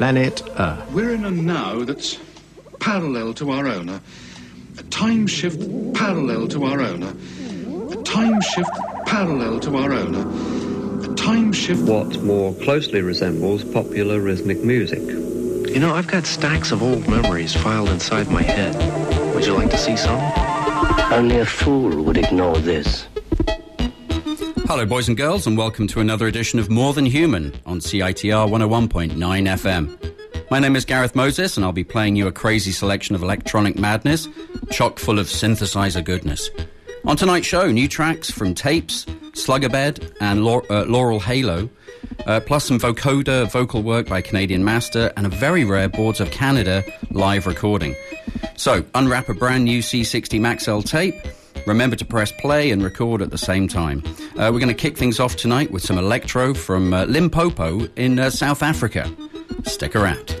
This is the planet Earth. We're in a now that's parallel to our own. A, a time shift parallel to our own. A, a time shift parallel to our own. A, a time shift. What more closely resembles popular rhythmic music. You know, I've got stacks of old memories filed inside my head. Would you like to see some? Only a fool would ignore this. Hello, boys and girls, and welcome to another edition of More Than Human on CITR 101.9 FM. My name is Gareth Moses, and I'll be playing you a crazy selection of electronic madness, chock full of synthesizer goodness. On tonight's show, new tracks from Tapes, Slugabed, and uh, Laurel Halo, uh, plus some vocoder vocal work by Canadian Master, and a very rare Boards of Canada live recording. So, unwrap a brand new C60 Maxell tape Remember to press play and record at the same time. Uh, we're going to kick things off tonight with some electro from uh, Limpopo in uh, South Africa. Stick around.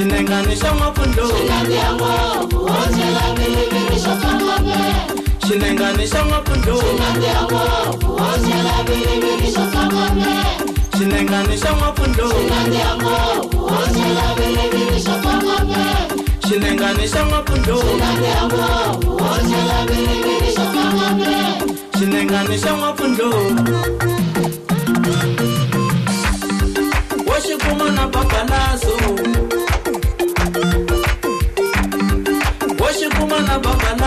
Chinenganisha mapundo Chinenganisha mapundo Chinenganisha mapundo Chinenganisha mapundo Chinenganisha mapundo Washikuma na Washikuma na papalazo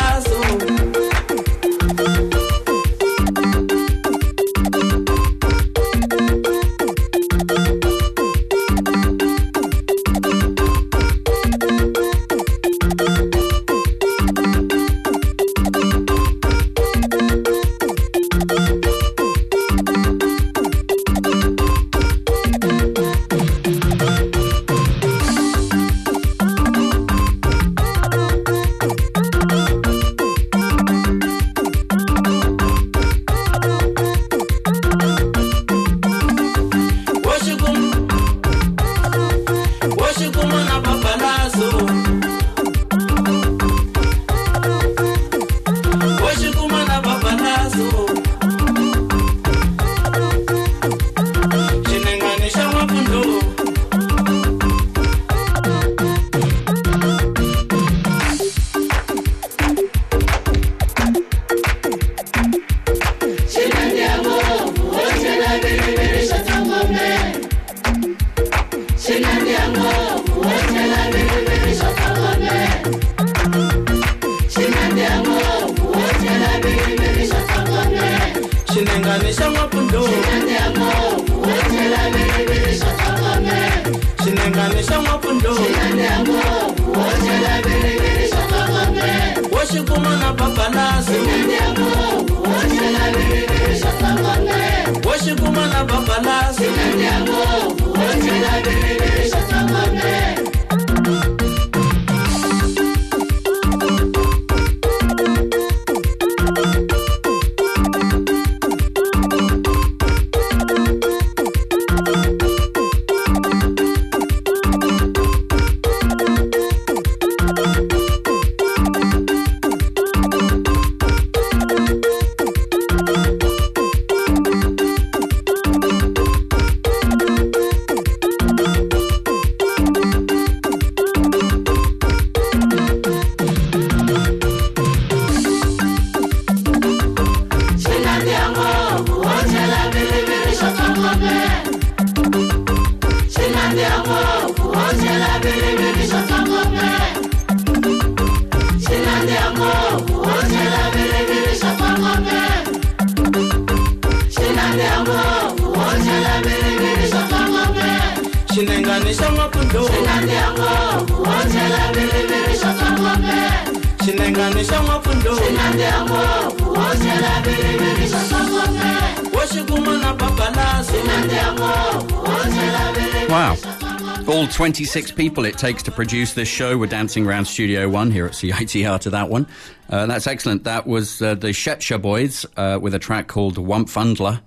All 26 people it takes to produce this show were dancing around Studio One here at CITR to that one. Uh, that's excellent. That was uh, the Tshetsha Boys uh, with a track called Wumpfundler.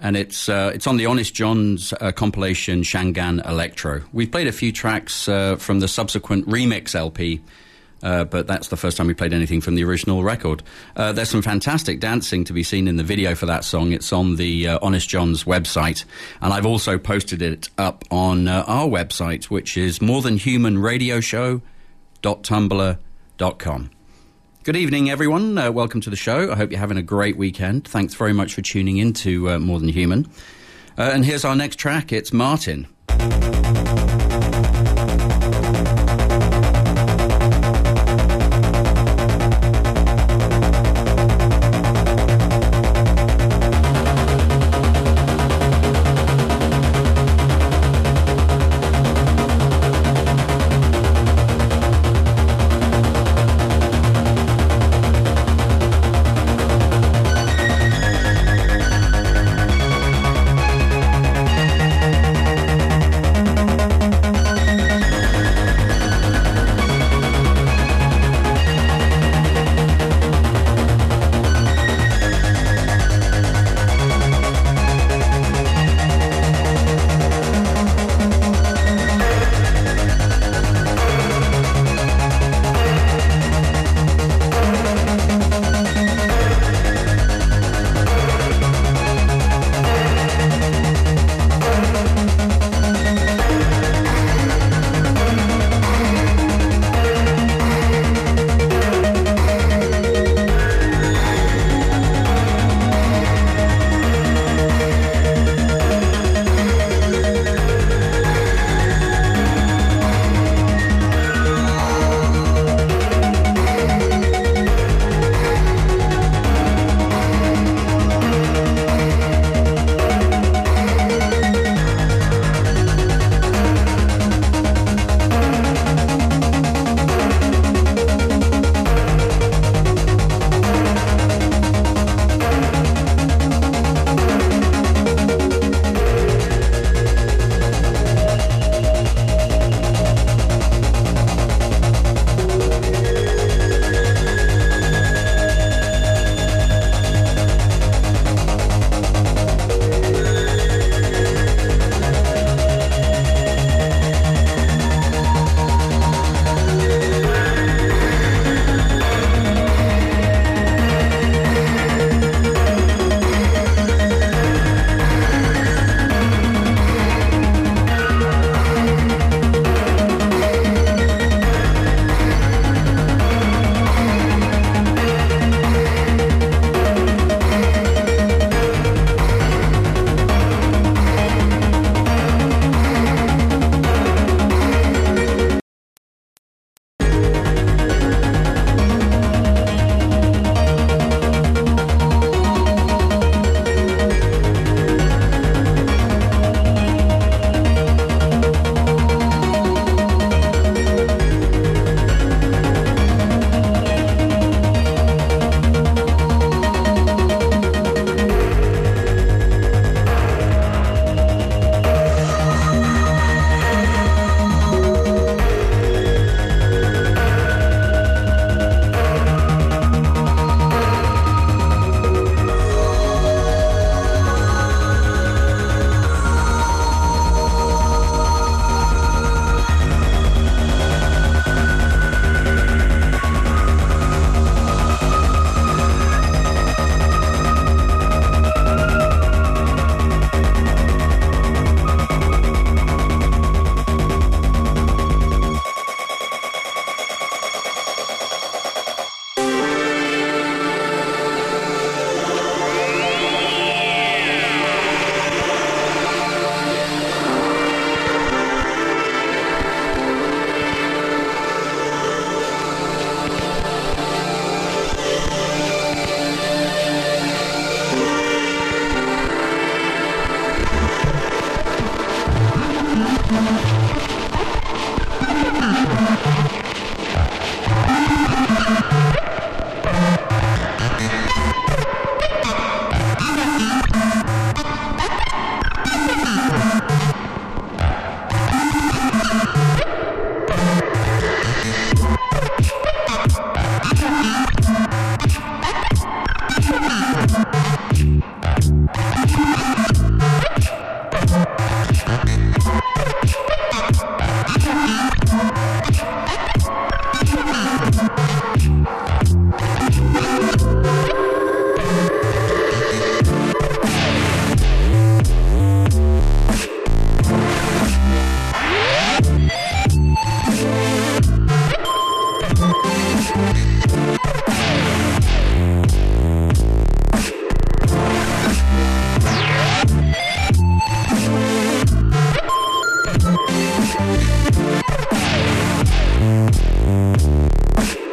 And it's uh, it's on the Honest John's uh, compilation Shangaan Electro. We've played a few tracks uh, from the subsequent remix LP uh, but that's the first time we played anything from the original record. Uh, there's some fantastic dancing to be seen in the video for that song. It's on the uh, Honest John's website, and I've also posted it up on uh, our website, which is morethanhumanradioshow.tumblr.com. Good evening, everyone. Uh, welcome to the show. I hope you're having a great weekend. Thanks very much for tuning in to uh, More Than Human. and here's our next track. It's Martyn. Thank you.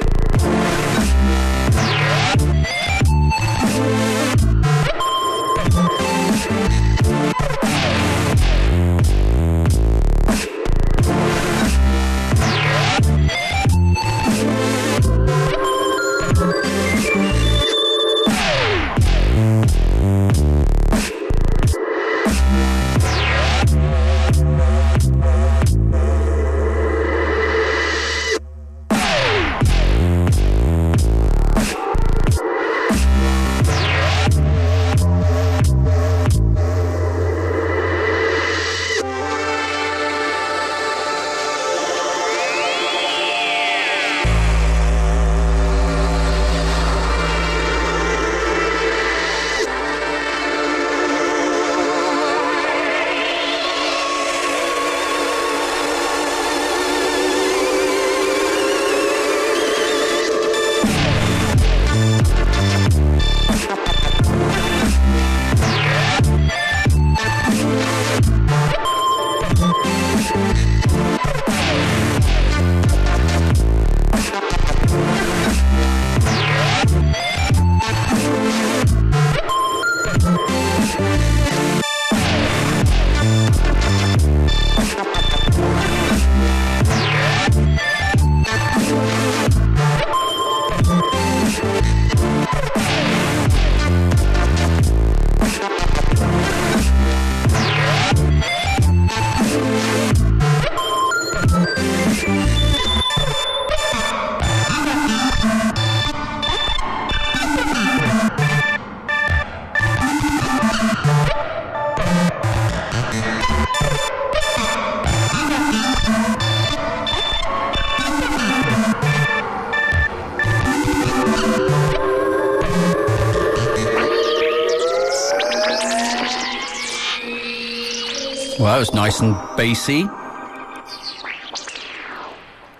That was nice and bassy.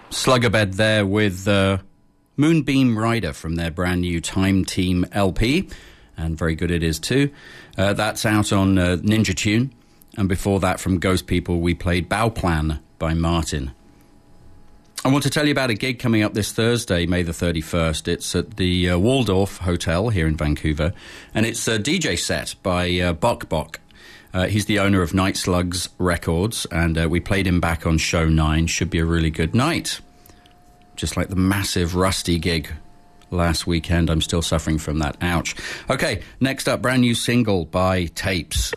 Slugabed there with uh, Moonbeam Rider from their brand new Time Team LP, and very good it is too. Uh, that's out on uh, Ninja Tune, and before that, from Ghost People, we played Bauplan by Martyn. I want to tell you about a gig coming up this Thursday, May the 31st. It's at the uh, Waldorf Hotel here in Vancouver, and it's a DJ set by uh, Bok Bok. Uh, he's the owner of Night Slugs Records, and uh, we played him back on show nine. Should be a really good night. Just like the massive Rustie gig last weekend. I'm still suffering from that. Ouch. Okay, next up, brand new single by Tapes.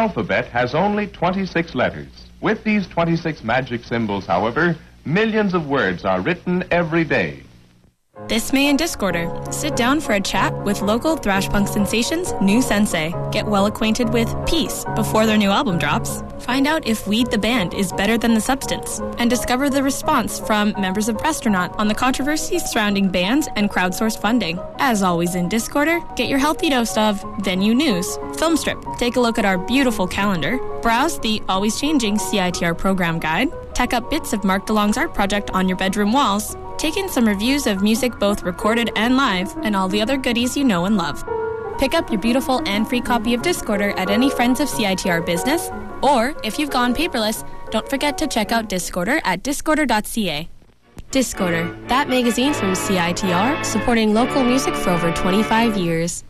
Alphabet has only 26 letters. With these 26 magic symbols, however, millions of words are written every day. This May in Discorder, sit down for a chat with local thrash punk sensations New Sensei. Get well acquainted with Peace before their new album drops. Find out if Weed the Band is better than the substance. And discover the response from members of Astronaut on the controversies surrounding bans and crowdsourced funding. As always in Discorder, get your healthy dose of venue news, Filmstrip, take a look at our beautiful calendar, browse the always changing CITR program guide, tack up bits of Mark DeLong's art project on your bedroom walls, take in some reviews of music both recorded and live, and all the other goodies you know and love. Pick up your beautiful and free copy of Discorder at any Friends of CITR business, or if you've gone paperless, don't forget to check out Discorder at discorder.ca. Discorder, that magazine from CITR, supporting local music for over 25 years.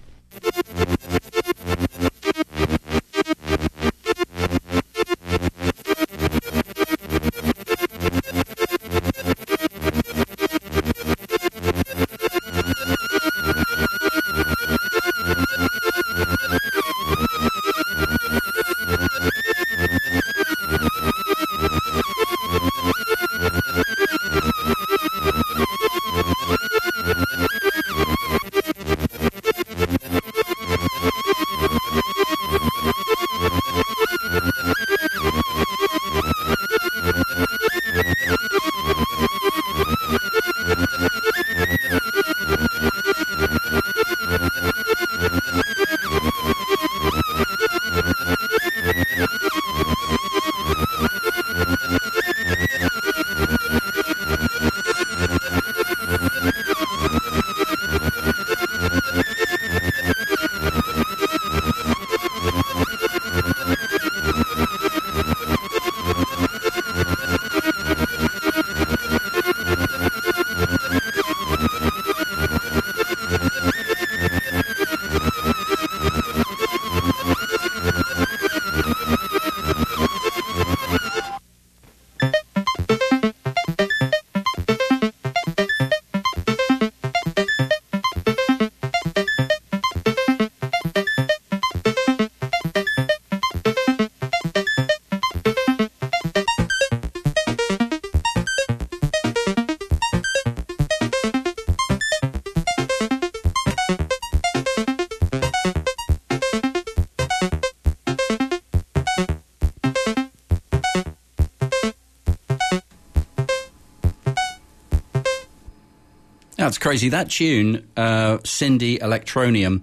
Crazy. That tune, uh, Cindy Electronium,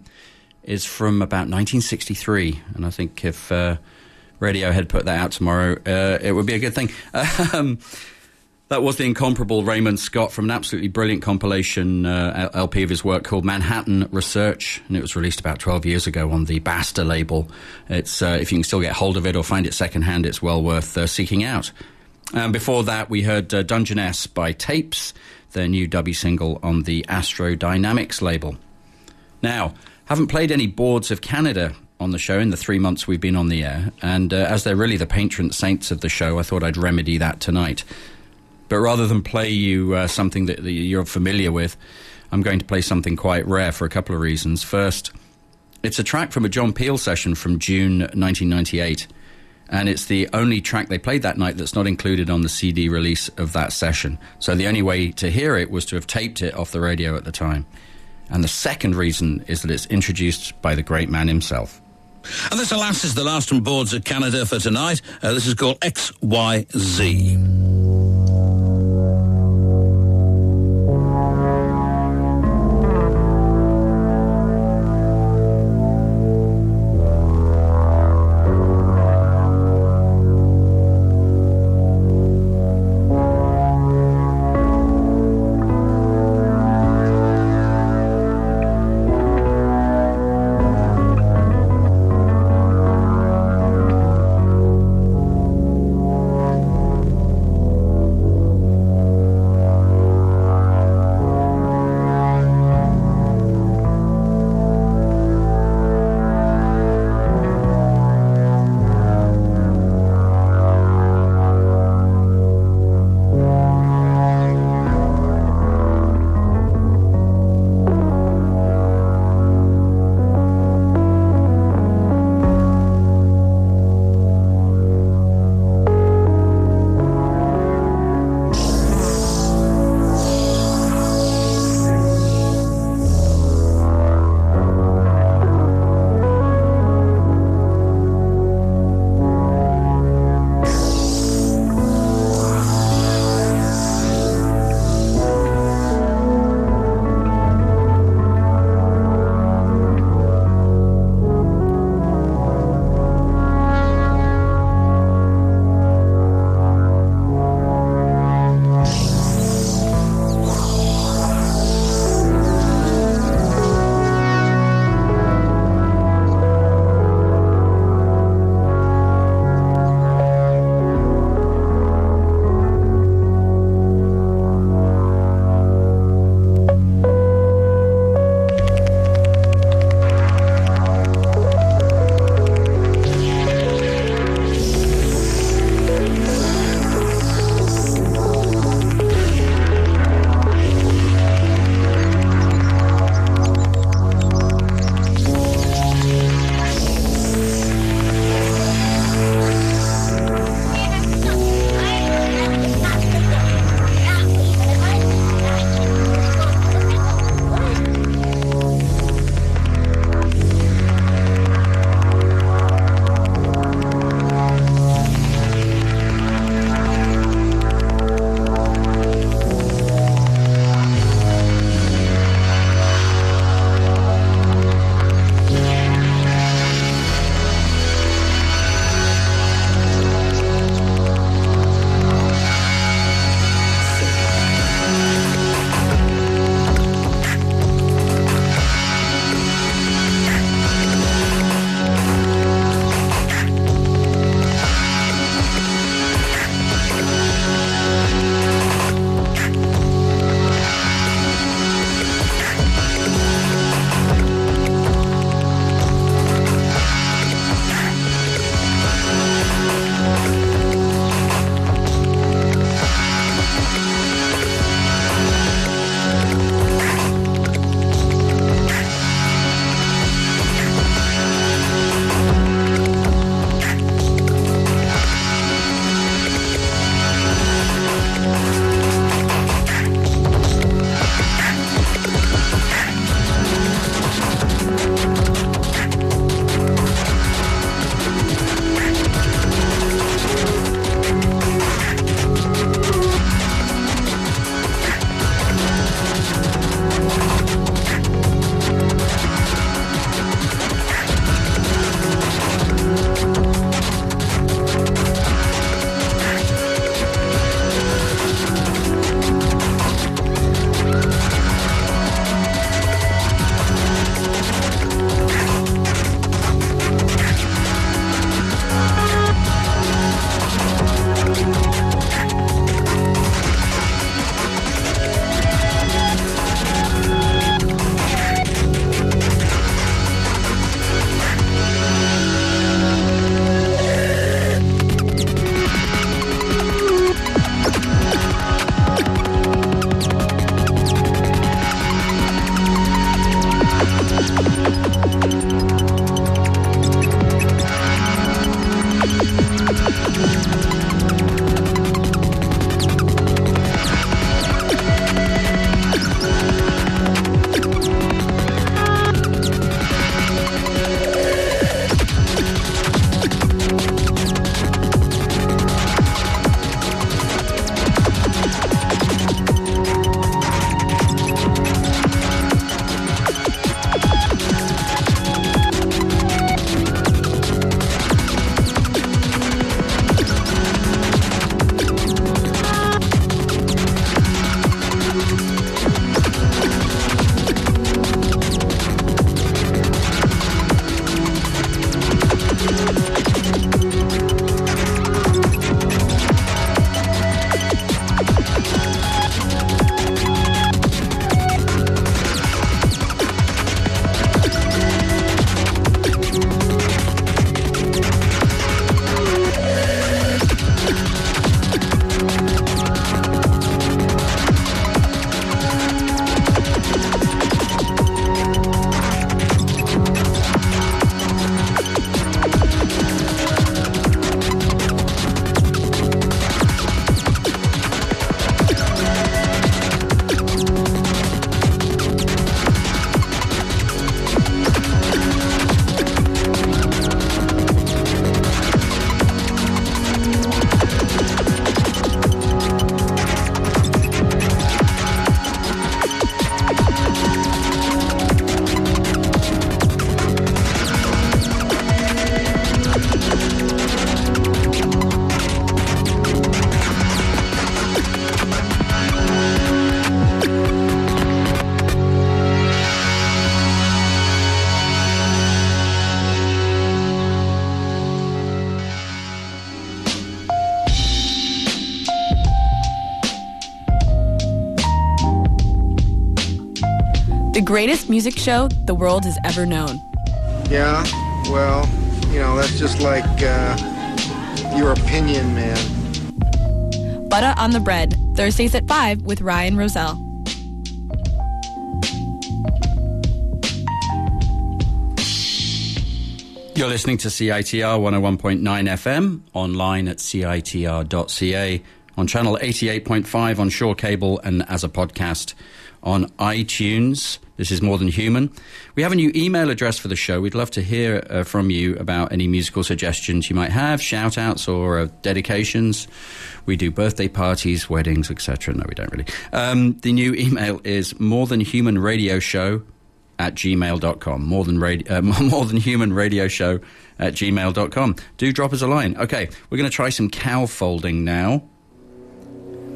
is from about 1963, and I think if uh, Radiohead put that out tomorrow, uh, it would be a good thing. Um, that was the incomparable Raymond Scott from an absolutely brilliant compilation uh, LP of his work called Manhattan Research, and it was released about 12 years ago on the Basta label. It's uh, if you can still get hold of it or find it secondhand, it's well worth uh, seeking out. And before that, we heard uh, Dungeness by Tapes, their new dubby single on the Astro Dynamics label. Now, haven't played any boards of Canada on the show in the three months we've been on the air, and uh, as they're really the patron saints of the show, I thought I'd remedy that tonight. But rather than play you uh, something that, that you're familiar with, I'm going to play something quite rare for a couple of reasons. First, it's a track from a John Peel session from June 1998, and it's the only track they played that night that's not included on the CD release of that session. So the only way to hear it was to have taped it off the radio at the time. And the second reason is that it's introduced by the great man himself. And this, alas, is the last from Boards of Canada for tonight. Uh, this is called XYZ. Greatest music show the world has ever known. Yeah, well, you know, that's just like uh, your opinion, man. Butter on the Bread, Thursdays at 5 with Ryan Roselle. You're listening to CITR 101.9 FM, online at citr.ca, on channel 88.5 on Shaw Cable, and as a podcast on iTunes. This is More Than Human. We have a new email address for the show. We'd love to hear uh, from you about any musical suggestions you might have, shout outs or uh, dedications. We do birthday parties, weddings, etc. No, we don't really. Um, the new email is More Than Human Radio Show at gmail.com. More than, uh, more than human radio show at gmail.com. Do drop us a line. Okay, we're going to try some cow folding now.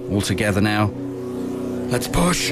All together now. Let's push.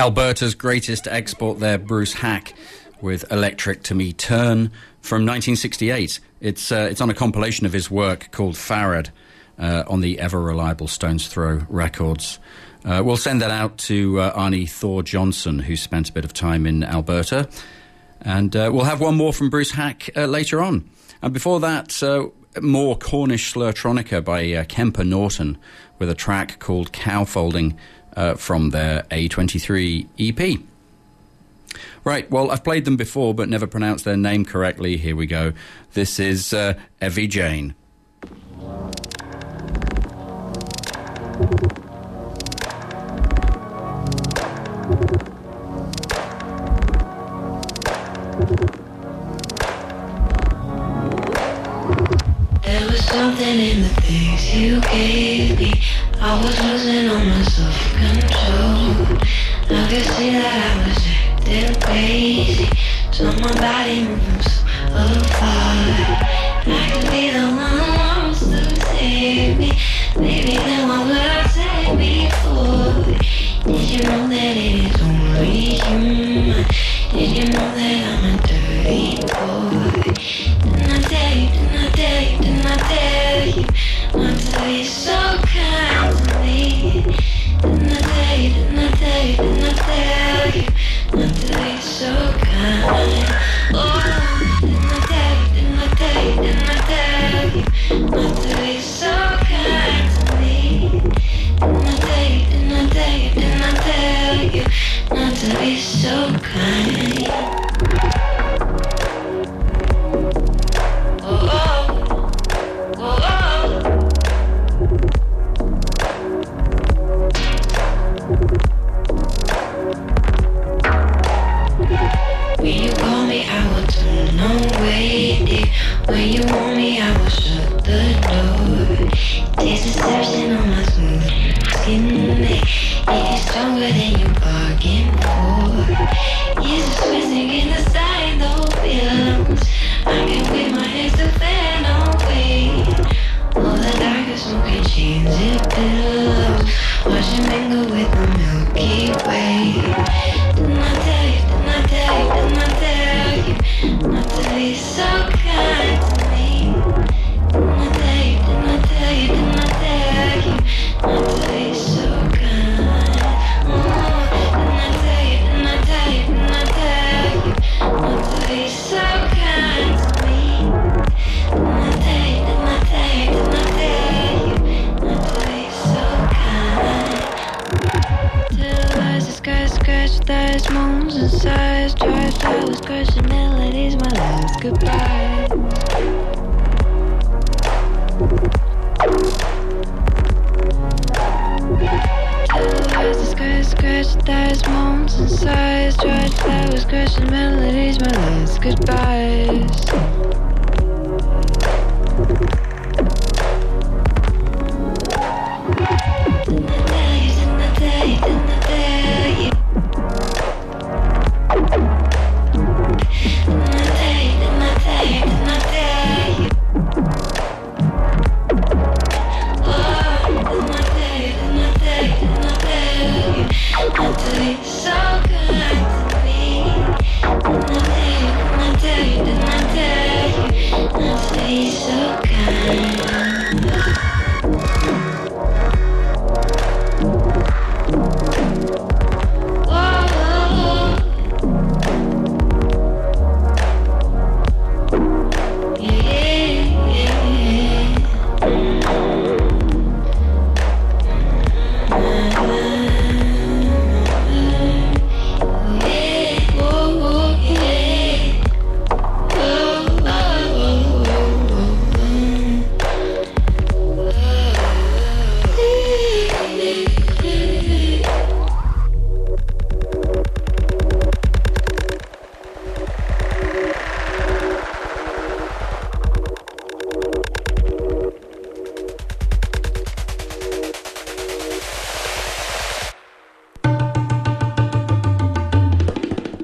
Alberta's greatest export there, Bruce Haack, with Electric to Me Turn from 1968. It's, uh, it's on a compilation of his work called Farad uh, on the ever reliable Stones Throw Records. Uh, we'll send that out to uh, Arnie Thor Johnson, who spent a bit of time in Alberta. And uh, we'll have one more from Bruce Haack uh, later on. And before that, more Cornish Slurtronica by Kemper Norton with a track called Cow Folding uh, from their A23 EP. Right, well, I've played them before but never pronounced their name correctly. Here we go. This is uh, Evy Jane. There was something in the things you gave me. I was losing all my self-control. I could see that I was acting crazy. So my body moving so apart. I could be the one to me. Then what say before? Did you know that it is only human? Did you know that I'm a dirty boy? Didn't I tell you, didn't I tell you, didn't I tell you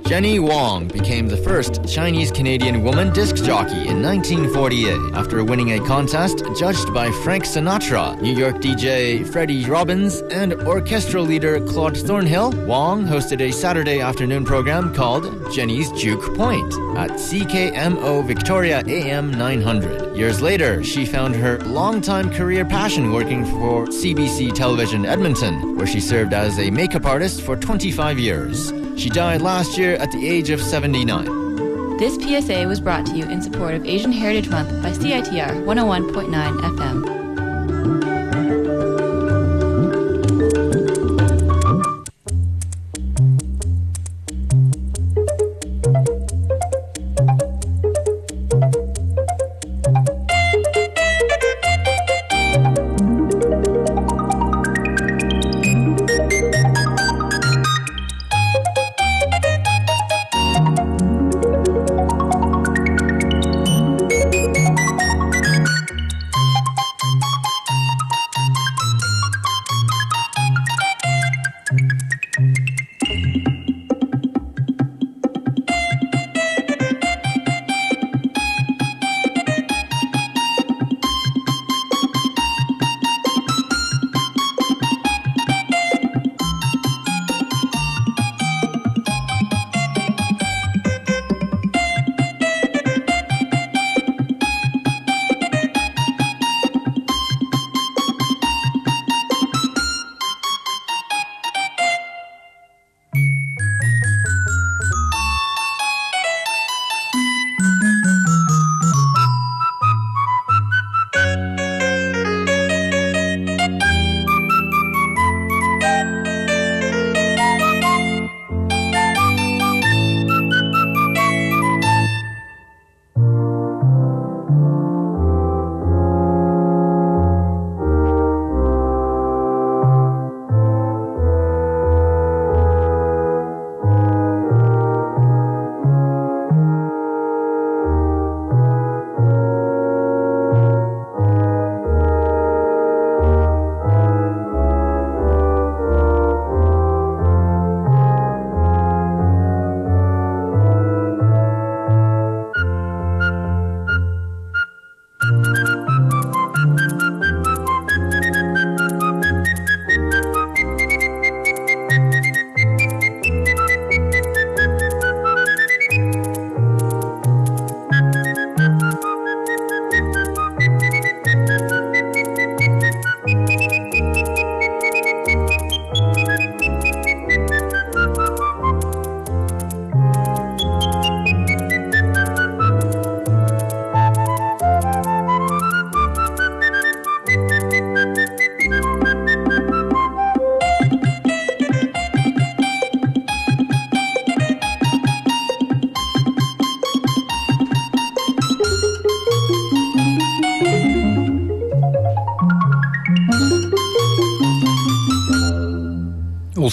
Jenny Wong became the first Chinese Canadian woman disc jockey in 1948 after winning a contest judged by Frank Sinatra, New York DJ Freddie Robbins, and orchestral leader Claude Thornhill. Wong hosted a Saturday afternoon program called Jenny's Juke Point at CKMO Victoria AM 900. Years later, she found her longtime career passion working for CBC Television Edmonton, where she served as a makeup artist for 25 years. She died last year at the age of 79. This PSA was brought to you in support of Asian Heritage Month by CITR 101.9 FM.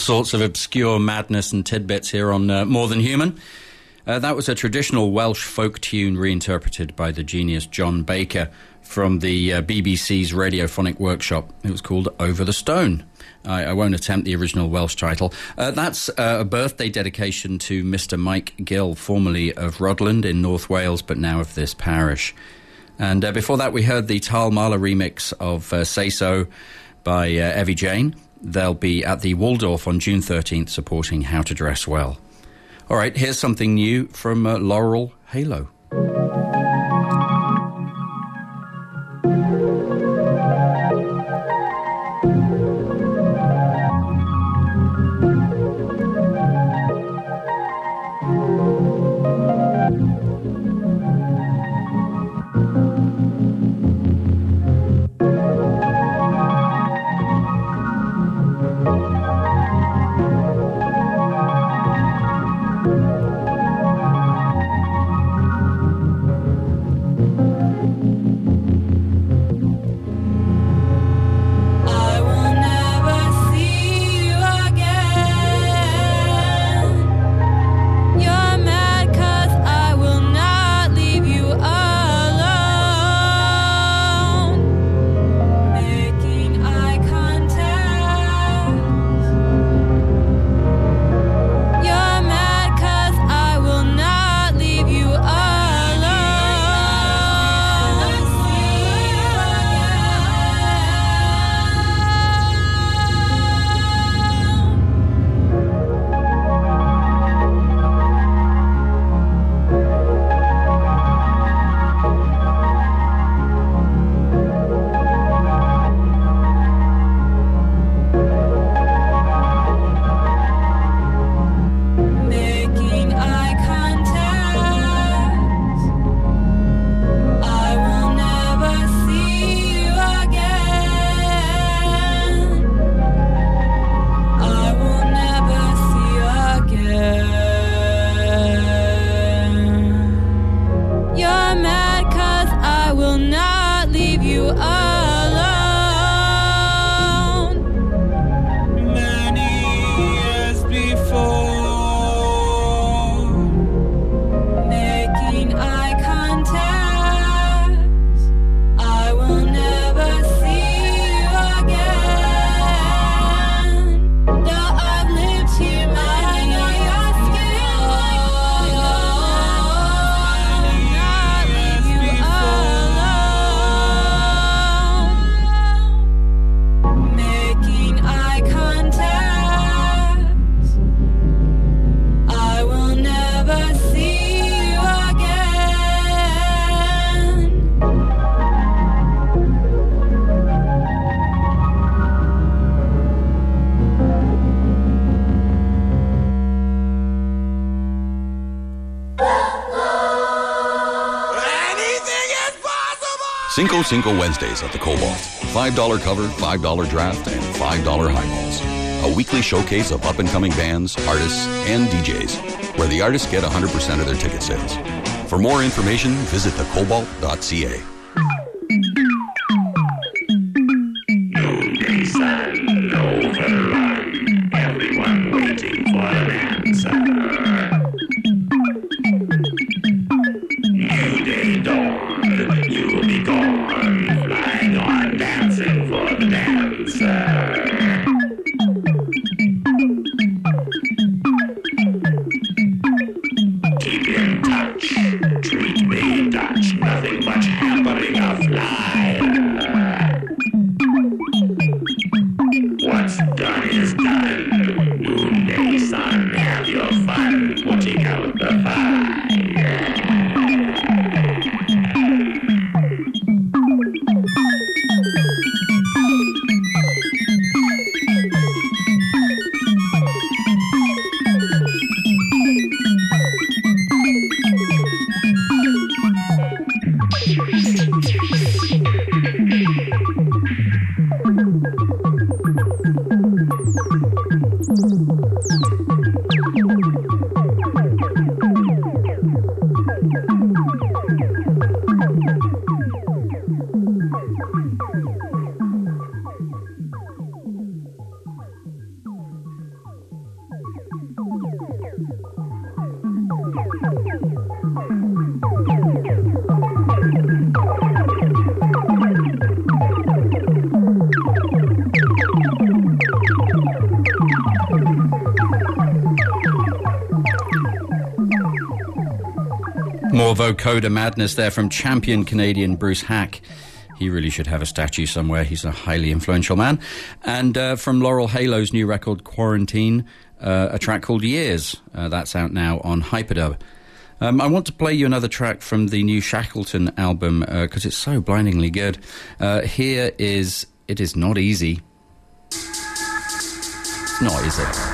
Sorts of obscure madness and tidbits here on uh, More Than Human. Uh, that was a traditional Welsh folk tune reinterpreted by the genius John Baker from the uh, BBC's radiophonic workshop. It was called Over the Stone. I, I won't attempt the original Welsh title. Uh, that's uh, a birthday dedication to Mr. Mike Gill, formerly of Rhuddlan in North Wales, but now of this parish. And uh, before that, we heard the Tal Mahler remix of uh, Say So by Evy Jane. They'll be at the Waldorf on June 13th supporting How to Dress Well. All right, here's something new from uh, Laurel Halo. are Cinco Wednesdays at the Cobalt. $5 cover, $5 draft, and $5 highballs. A weekly showcase of up and coming bands, artists, and DJs, where the artists get 100% of their ticket sales. For more information, visit thecobalt.ca. Vocoder madness there from champion Canadian Bruce Haack. He really should have a statue somewhere. He's a highly influential man. And uh, from Laurel Halo's new record, Quarantine, uh, a track called Years. Uh, that's out now on Hyperdub. Um, I want to play you another track from the new Shackleton album because it's so blindingly good. Uh, here is It Is Not Easy. It's not, is it?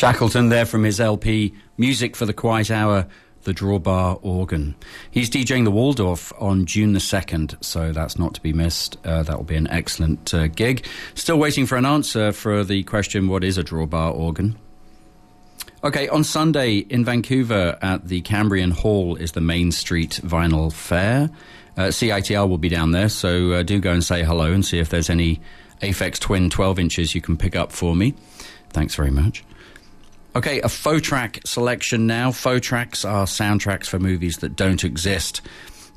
Shackleton there from his LP Music for the Quiet Hour, the Drawbar Organ. He's DJing the Waldorf on June the 2nd, so that's not to be missed. Uh, that will be an excellent uh, gig. Still waiting for an answer for the question what is a drawbar organ? Okay, on Sunday in Vancouver at the Cambrian Hall is the Main Street Vinyl Fair. Uh, CITR will be down there, so uh, do go and say hello and see if there's any Aphex Twin 12 inches you can pick up for me. Thanks very much. Okay, a faux track selection now. Faux tracks are soundtracks for movies that don't exist.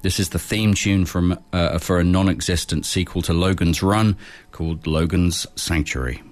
This is the theme tune from uh, for a non-existent sequel to Logan's Run called Logan's Sanctuary.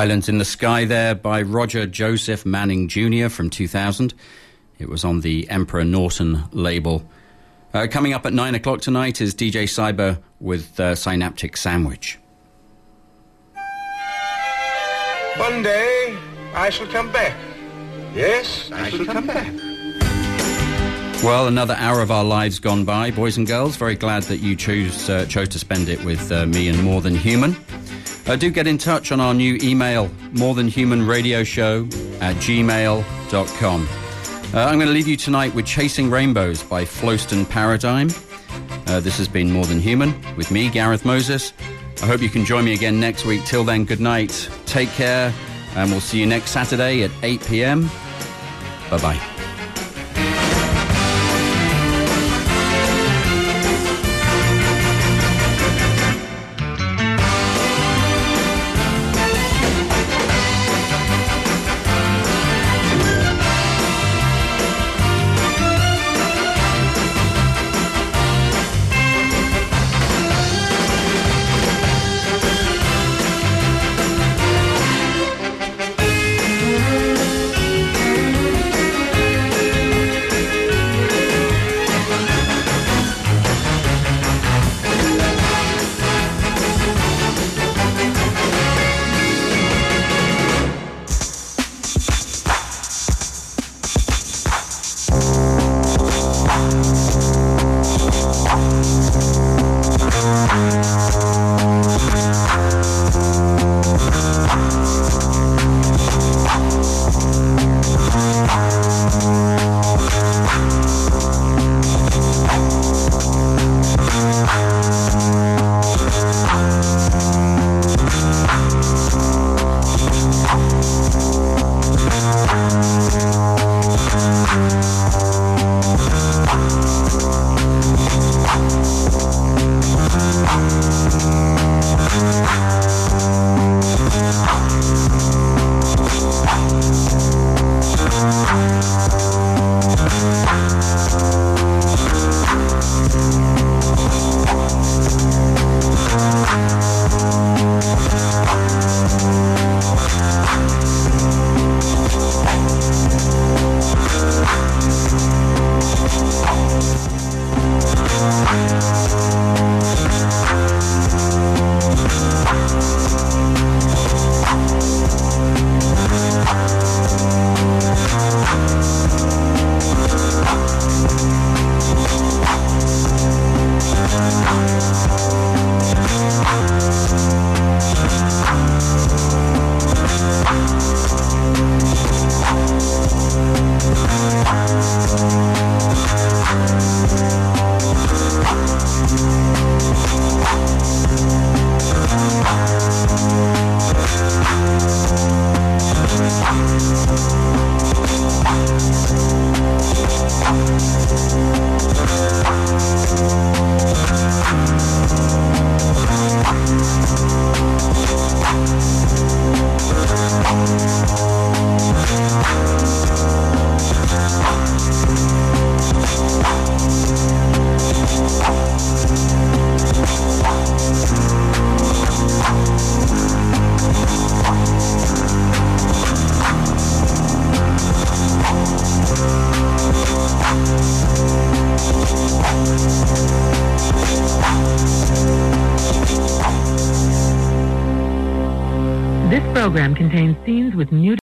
Islands in the Sky there by Roger Joseph Manning Jr. from 2000. It was on the Emperor Norton label. Uh, coming up at 9 o'clock tonight is DJ Cyber with uh, Synaptic Sandwich. One day I shall come back. Yes, I, shall come back. Well, another hour of our lives gone by, boys and girls. Very glad that you chose, uh, chose to spend it with uh, me and More Than Human. Uh, do get in touch on our new email, more than human radio show at gmail.com. Uh, I'm going to leave you tonight with Chasing Rainbows by Flowston Paradigm. Uh, this has been More Than Human with me, Gareth Moses. I hope you can join me again next week. Till then, good night. Take care, and we'll see you next Saturday at 8 p.m. Bye bye.